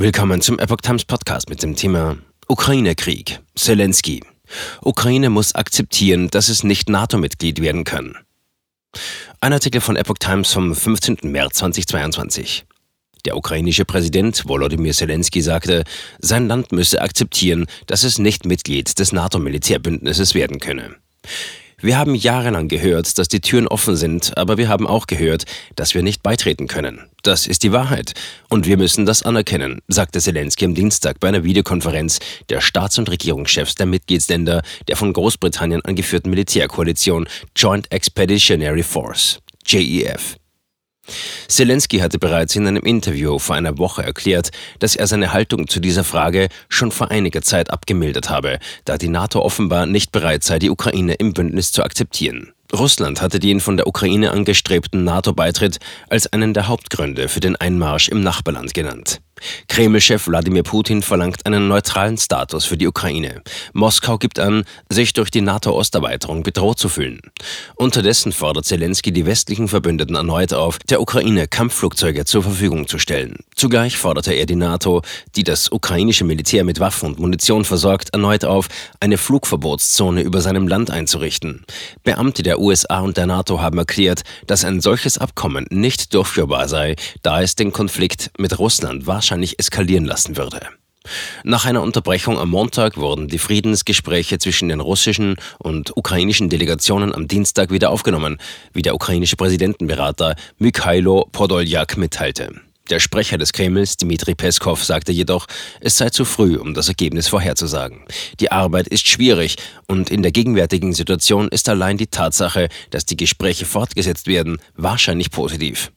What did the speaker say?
Willkommen zum Epoch Times Podcast mit dem Thema Ukraine-Krieg. Zelensky. Ukraine muss akzeptieren, dass es nicht NATO-Mitglied werden kann. Ein Artikel von Epoch Times vom 15. März 2022. Der ukrainische Präsident Volodymyr Zelensky sagte, sein Land müsse akzeptieren, dass es nicht Mitglied des NATO-Militärbündnisses werden könne. Wir haben jahrelang gehört, dass die Türen offen sind, aber wir haben auch gehört, dass wir nicht beitreten können. Das ist die Wahrheit. Und wir müssen das anerkennen, sagte Zelensky am Dienstag bei einer Videokonferenz der Staats- und Regierungschefs der Mitgliedsländer der von Großbritannien angeführten Militärkoalition Joint Expeditionary Force, JEF. Zelensky hatte bereits in einem Interview vor einer Woche erklärt, dass er seine Haltung zu dieser Frage schon vor einiger Zeit abgemildert habe, da die NATO offenbar nicht bereit sei, die Ukraine im Bündnis zu akzeptieren. Russland hatte den von der Ukraine angestrebten NATO-Beitritt als einen der Hauptgründe für den Einmarsch im Nachbarland genannt. Kreml-Chef Wladimir Putin verlangt einen neutralen Status für die Ukraine. Moskau gibt an, sich durch die NATO-Osterweiterung bedroht zu fühlen. Unterdessen fordert Zelensky die westlichen Verbündeten erneut auf, der Ukraine Kampfflugzeuge zur Verfügung zu stellen. Zugleich forderte er die NATO, die das ukrainische Militär mit Waffen und Munition versorgt, erneut auf, eine Flugverbotszone über seinem Land einzurichten. Beamte der USA und der NATO haben erklärt, dass ein solches Abkommen nicht durchführbar sei, da es den Konflikt mit Russland wahrscheinlich wahrscheinlich eskalieren lassen würde. Nach einer Unterbrechung am Montag wurden die Friedensgespräche zwischen den russischen und ukrainischen Delegationen am Dienstag wieder aufgenommen, wie der ukrainische Präsidentenberater Mykhailo Podoljak mitteilte. Der Sprecher des Kremls, Dmitri Peskov, sagte jedoch, es sei zu früh, um das Ergebnis vorherzusagen. Die Arbeit ist schwierig und in der gegenwärtigen Situation ist allein die Tatsache, dass die Gespräche fortgesetzt werden, wahrscheinlich positiv.